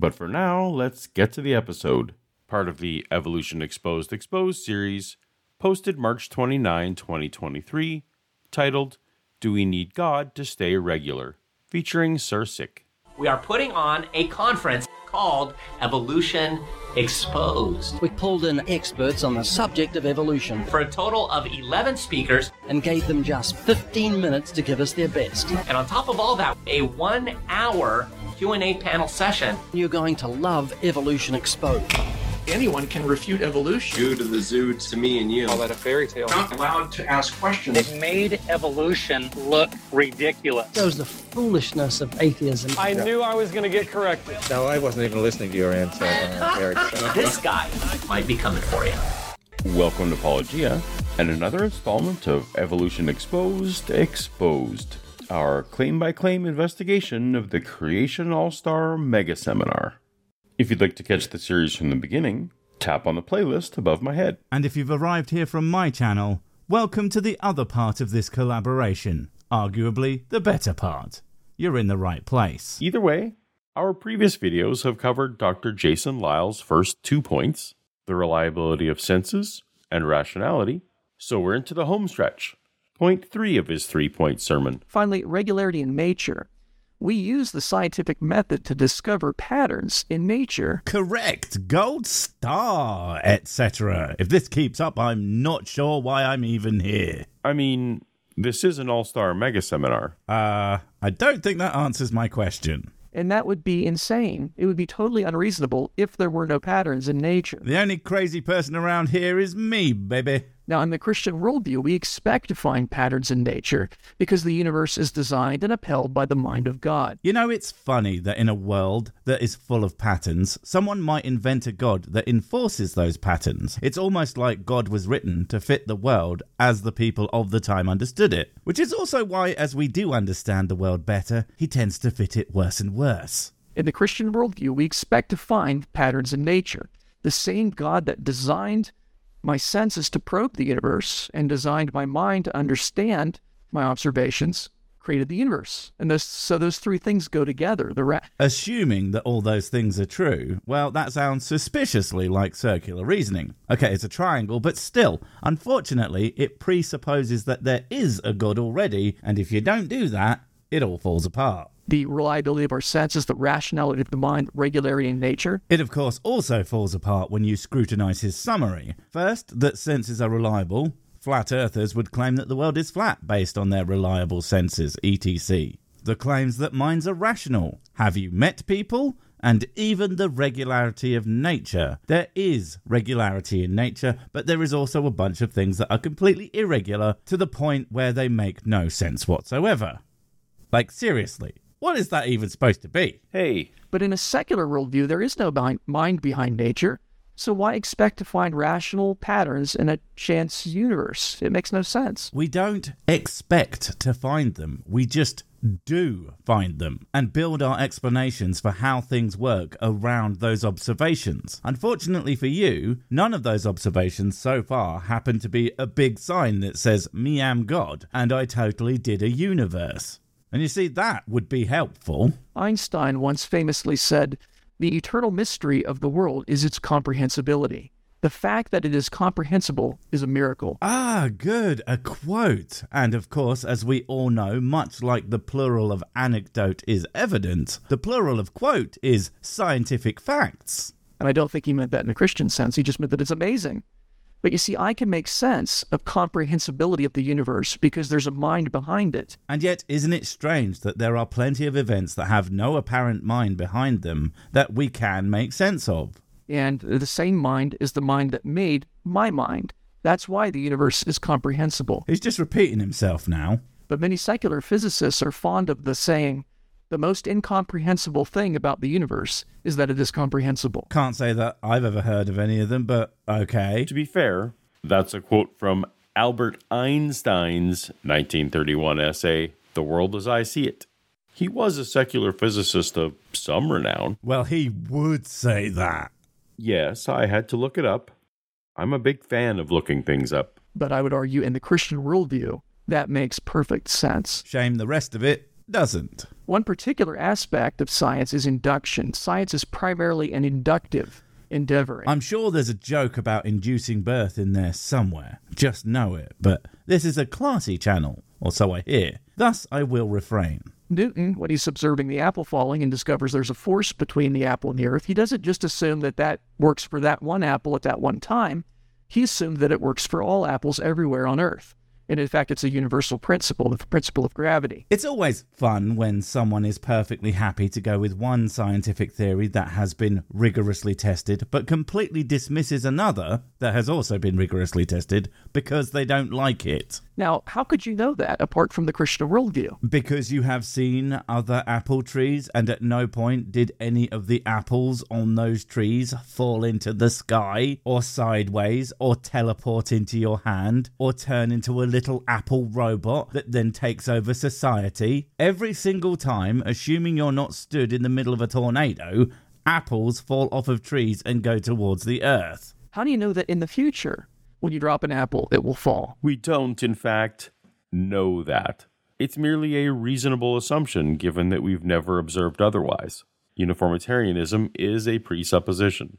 But for now, let's get to the episode, part of the Evolution Exposed Exposed series, posted March 29, 2023, titled Do We Need God to Stay Regular, featuring Sir Sic. we are putting on a conference called Evolution Exposed We pulled in experts on the subject of evolution for a total of 11 speakers. and gave them just 15 minutes to give us their best. And on top of all that, a one hour Q&A panel session. You're going to love Evolution Exposed. Anyone can refute evolution. Zoo to the zoo to me and you. call that a fairy tale. Not allowed to ask questions. It made evolution look ridiculous. Shows the foolishness of atheism. I knew I was going to get corrected. No, I wasn't even listening to your answer, uh, Eric. This guy might be coming for you. Welcome to Paulogia, and another installment of Evolution Exposed Exposed, our claim by claim investigation of the Creation All Star Mega Seminar. If you'd like to catch the series from the beginning, tap on the playlist above my head. And if you've arrived here from my channel, welcome to the other part of this collaboration, arguably the better part. You're in the right place. Either way, our previous videos have covered Dr. Jason Lisle's first two points the reliability of senses and rationality, so we're into the home stretch. Point three of his three point sermon. Finally, regularity in nature. We use the scientific method to discover patterns in nature. Correct, gold star, etc. If this keeps up, I'm not sure why I'm even here. I mean, this is an all star mega seminar. Uh, I don't think that answers my question. And that would be insane. It would be totally unreasonable if there were no patterns in nature. The only crazy person around here is me, baby. Now, in the Christian worldview, we expect to find patterns in nature because the universe is designed and upheld by the mind of God. You know, it's funny that in a world that is full of patterns, someone might invent a god that enforces those patterns. It's almost like God was written to fit the world as the people of the time understood it. Which is also why, as we do understand the world better, he tends to fit it worse and worse. In the Christian worldview, we expect to find patterns in nature. The same God that designed my senses to probe the universe and designed my mind to understand my observations created the universe. And so those three things go together. The ra- Assuming that all those things are true, well, that sounds suspiciously like circular reasoning. Okay, it's a triangle, but still, unfortunately, it presupposes that there is a God already, and if you don't do that, it all falls apart. the reliability of our senses, the rationality of the mind, regularity in nature. It, of course, also falls apart when you scrutinize his summary. First, that senses are reliable. Flat earthers would claim that the world is flat based on their reliable senses, etc. The claims that minds are rational. Have you met people? And even the regularity of nature. There is regularity in nature, but there is also a bunch of things that are completely irregular to the point where they make no sense whatsoever. Like, seriously, what is that even supposed to be? Hey, But in a secular worldview, there is no mind behind nature. So why expect to find rational patterns in a chance universe? It makes no sense. We don't expect to find them. We just do find them and build our explanations for how things work around those observations. Unfortunately for you, none of those observations so far happen to be a big sign that says, Me am God, and I totally did a universe. And you see, that would be helpful. Einstein once famously said, The eternal mystery of the world is its comprehensibility. The fact that it is comprehensible is a miracle. Ah, good, a quote. And of course, as we all know, much like the plural of anecdote is evident, the plural of quote is scientific facts. And I don't think he meant that in a Christian sense. He just meant that it's amazing. But you see, I can make sense of comprehensibility of the universe because there's a mind behind it. And yet, isn't it strange that there are plenty of events that have no apparent mind behind them that we can make sense of? And the same mind is the mind that made my mind. That's why the universe is comprehensible. He's just repeating himself now. But many secular physicists are fond of the saying, The most incomprehensible thing about the universe is that it is comprehensible. Can't say that I've ever heard of any of them, but okay. To be fair, that's a quote from Albert Einstein's 1931 essay, The World as I See It. He was a secular physicist of some renown. Well, he would say that. Yes, I had to look it up. I'm a big fan of looking things up. But I would argue in the Christian worldview, that makes perfect sense. Shame the rest of it doesn't. One particular aspect of science is induction. Science is primarily an inductive endeavor. I'm sure there's a joke about inducing birth in there somewhere. Just know it. But this is a classy channel, or so I hear. Thus, I will refrain. Newton, when he's observing the apple falling and discovers there's a force between the apple and the earth, he doesn't just assume that that works for that one apple at that one time. He assumed that it works for all apples everywhere on earth. And in fact, it's a universal principle, the principle of gravity. It's always fun when someone is perfectly happy to go with one scientific theory that has been rigorously tested, but completely dismisses another that has also been rigorously tested because they don't like it. Now, how could you know that apart from the Christian worldview? Because you have seen other apple trees, and at no point did any of the apples on those trees fall into the sky, or sideways, or teleport into your hand, or turn into a little apple robot that then takes over society. Every single time, assuming you're not stood in the middle of a tornado, apples fall off of trees and go towards the earth. How do you know that in the future, when you drop an apple, it will fall? We don't, in fact, know that. It's merely a reasonable assumption given that we've never observed otherwise. Uniformitarianism is a presupposition.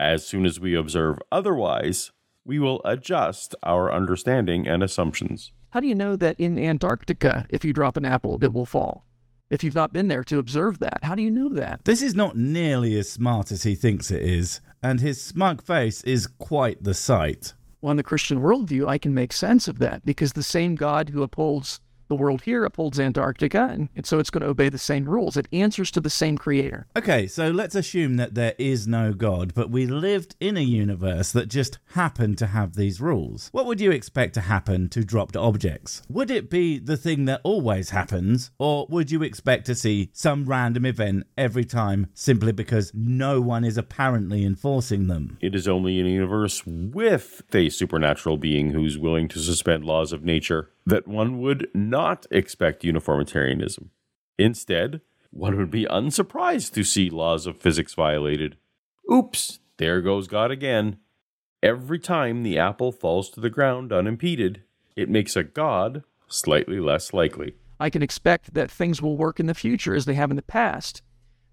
As soon as we observe otherwise, we will adjust our understanding and assumptions. How do you know that in Antarctica, if you drop an apple, it will fall? If you've not been there to observe that, how do you know that? This is not nearly as smart as he thinks it is, and his smug face is quite the sight. Well, in the Christian worldview, I can make sense of that because the same God who upholds the world here upholds Antarctica, and, and, so it's going to obey the same rules. It answers to the same creator. Okay, so let's assume that there is no God, but we lived in a universe that just happened to have these rules. What would you expect to happen to dropped objects? Would it be the thing that always happens, or would you expect to see some random event every time simply because no one is apparently enforcing them? It is only in a universe with a supernatural being who's willing to suspend laws of nature that one would not expect uniformitarianism. Instead, one would be unsurprised to see laws of physics violated. Oops, there goes God again. Every time the apple falls to the ground unimpeded, it makes a God slightly less likely. I can expect that things will work in the future as they have in the past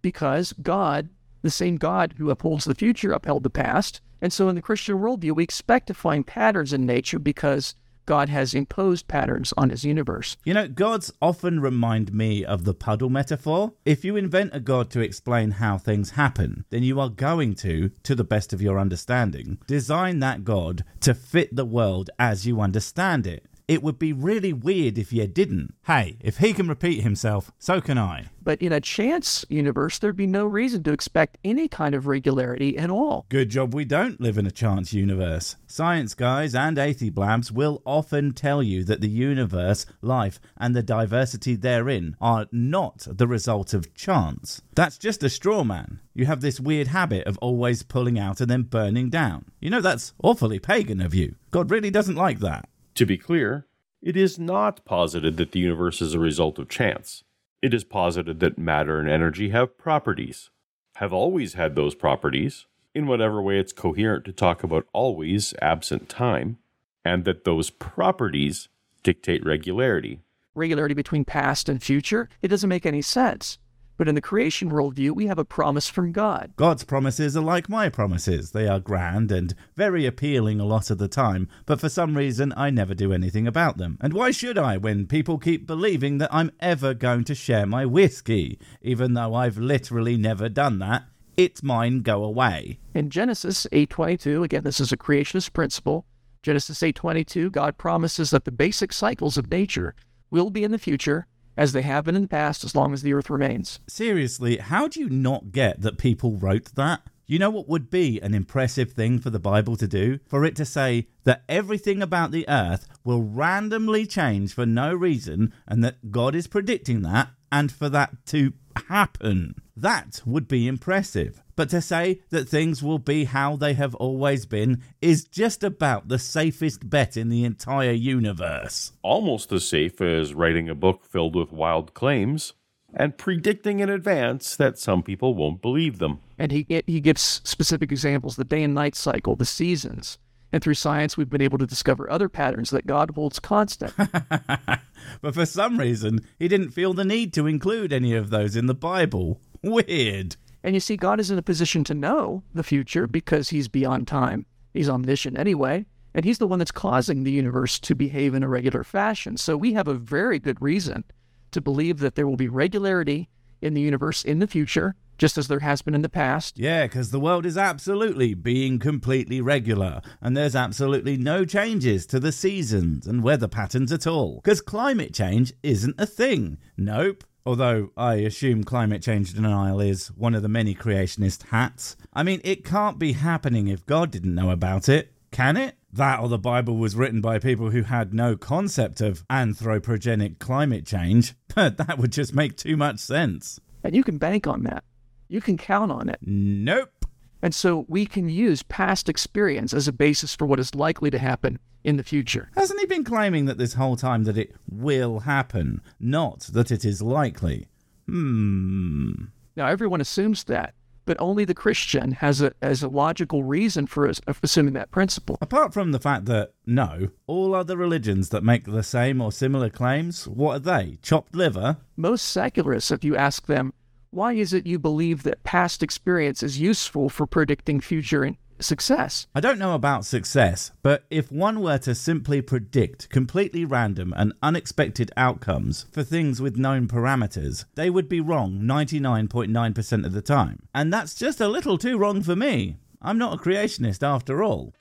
because God, the same God who upholds the future, upheld the past. And so in the Christian worldview, we expect to find patterns in nature because God has imposed patterns on his universe. You know, gods often remind me of the puddle metaphor. If you invent a god to explain how things happen, then you are going to, to the best of your understanding, design that god to fit the world as you understand it. It would be really weird if you didn't. Hey, if he can repeat himself, so can I. But in a chance universe, there'd be no reason to expect any kind of regularity at all. Good job we don't live in a chance universe. Science guys and atheblabs will often tell you that the universe, life, and the diversity therein are not the result of chance. That's just a straw man. You have this weird habit of always pulling out and then burning down. You know, that's awfully pagan of you. God really doesn't like that. To be clear, it is not posited that the universe is a result of chance. It is posited that matter and energy have properties, have always had those properties, in whatever way it's coherent to talk about always absent time, and that those properties dictate regularity. Regularity between past and future? It doesn't make any sense. But in the creation worldview, we have a promise from God. God's promises are like my promises. They are grand and very appealing a lot of the time, but for some reason I never do anything about them. And why should I when people keep believing that I'm ever going to share my whiskey, even though I've literally never done that? It's mine, go away. In Genesis 8:22, again this is a creationist principle. Genesis 8:22, God promises that the basic cycles of nature will be in the future as they have been in the past as long as the earth remains. Seriously, how do you not get that people wrote that? You know what would be an impressive thing for the Bible to do? For it to say that everything about the earth will randomly change for no reason and that God is predicting that and for that to happen. That would be impressive. But to say that things will be how they have always been is just about the safest bet in the entire universe. Almost as safe as writing a book filled with wild claims and predicting in advance that some people won't believe them. And he he gives specific examples: the day and night cycle, the seasons. And through science, we've been able to discover other patterns that God holds constant. but for some reason, he didn't feel the need to include any of those in the Bible. Weird. And you see, God is in a position to know the future because he's beyond time. He's omniscient anyway, and he's the one that's causing the universe to behave in a regular fashion. So we have a very good reason to believe that there will be regularity in the universe in the future, just as there has been in the past. Yeah, because the world is absolutely being completely regular, and there's absolutely no changes to the seasons and weather patterns at all. Because climate change isn't a thing. Nope. Although I assume climate change denial is one of the many creationist hats. I mean, it can't be happening if God didn't know about it, can it? That or the Bible was written by people who had no concept of anthropogenic climate change, but that would just make too much sense. And you can bank on that. You can count on it. Nope. And so we can use past experience as a basis for what is likely to happen in the future. Hasn't he been claiming that this whole time that it will happen, not that it is likely? Hmm. Now, everyone assumes that, but only the Christian has a, has a logical reason for us- assuming that principle. Apart from the fact that, no, all other religions that make the same or similar claims, what are they? Chopped liver? Most secularists, if you ask them, why is it you believe that past experience is useful for predicting future success? I don't know about success, but if one were to simply predict completely random and unexpected outcomes for things with known parameters, they would be wrong 99.9% of the time. And that's just a little too wrong for me. I'm not a creationist after all.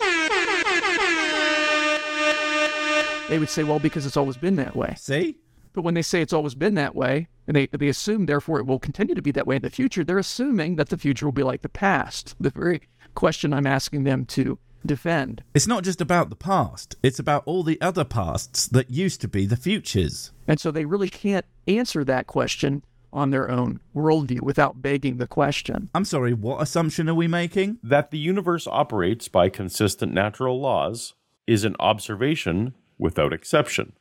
They would say, well, because it's always been that way. See? But when they say it's always been that way, and they, they assume, therefore, it will continue to be that way in the future, they're assuming that the future will be like the past. The very question I'm asking them to defend. It's not just about the past, it's about all the other pasts that used to be the futures. And so they really can't answer that question on their own worldview without begging the question. I'm sorry, what assumption are we making? That the universe operates by consistent natural laws is an observation without exception.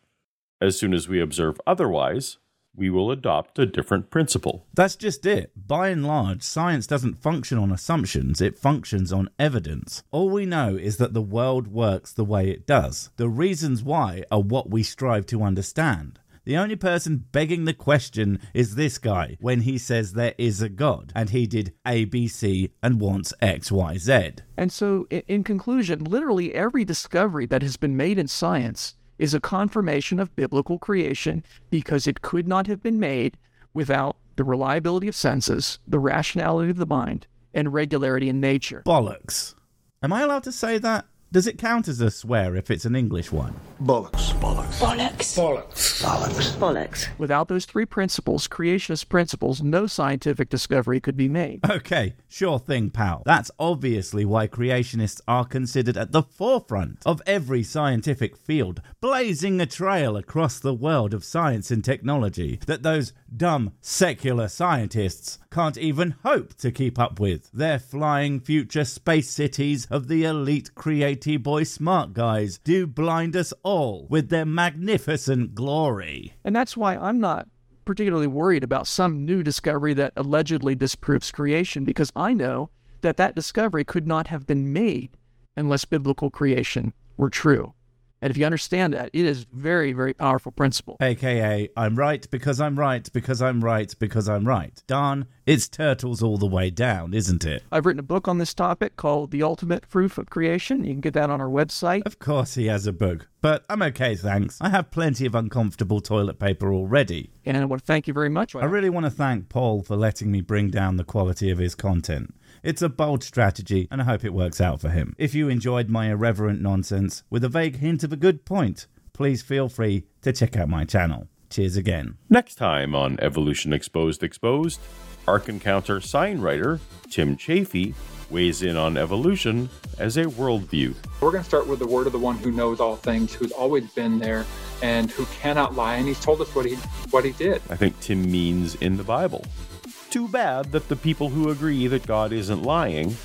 As soon as we observe otherwise, we will adopt a different principle. That's just it. By and large, science doesn't function on assumptions, it functions on evidence. All we know is that the world works the way it does. The reasons why are what we strive to understand. The only person begging the question is this guy when he says there is a God and he did A, B, C and wants X, Y, Z. And so, in conclusion, literally every discovery that has been made in science is a confirmation of biblical creation because it could not have been made without the reliability of senses, the rationality of the mind, and regularity in nature. Bollocks. Am I allowed to say that? Does it count as a swear if it's an English one? Bollocks. Bollocks. Bollocks. Bollocks. Bollocks. Bollocks. Without those three principles, creationist principles, no scientific discovery could be made. Okay, sure thing, pal. That's obviously why creationists are considered at the forefront of every scientific field, blazing a trail across the world of science and technology that those dumb secular scientists can't even hope to keep up with. Their flying future space cities of the elite boy smart guys do blind us all with their magnificent glory. And that's why I'm not particularly worried about some new discovery that allegedly disproves creation, because I know that that discovery could not have been made unless biblical creation were true. And if you understand that, it is very, very powerful principle. AKA, I'm right because I'm right because I'm right because I'm right. Darn, it's turtles all the way down, isn't it? I've written a book on this topic called The Ultimate Proof of Creation. You can get that on our website. Of course he has a book, but I'm okay, thanks. I have plenty of uncomfortable toilet paper already. And I want to thank you very much. I really want to thank Paul for letting me bring down the quality of his content. It's a bold strategy, and I hope it works out for him. If you enjoyed my irreverent nonsense with a vague hint of a good point, please feel free to check out my channel. Cheers again. Next time on Evolution Exposed Exposed, Ark Encounter sign writer Tim Chaffey weighs in on evolution as a worldview. We're going to start with the word of the one who knows all things, who's always been there, and who cannot lie. And he's told us what he what he did. I think Tim means in the Bible. Too bad that the people who agree that God isn't lying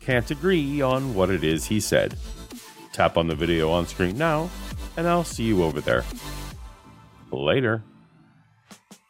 can't agree on what it is he said. Tap on the video on screen now, and I'll see you over there. Later.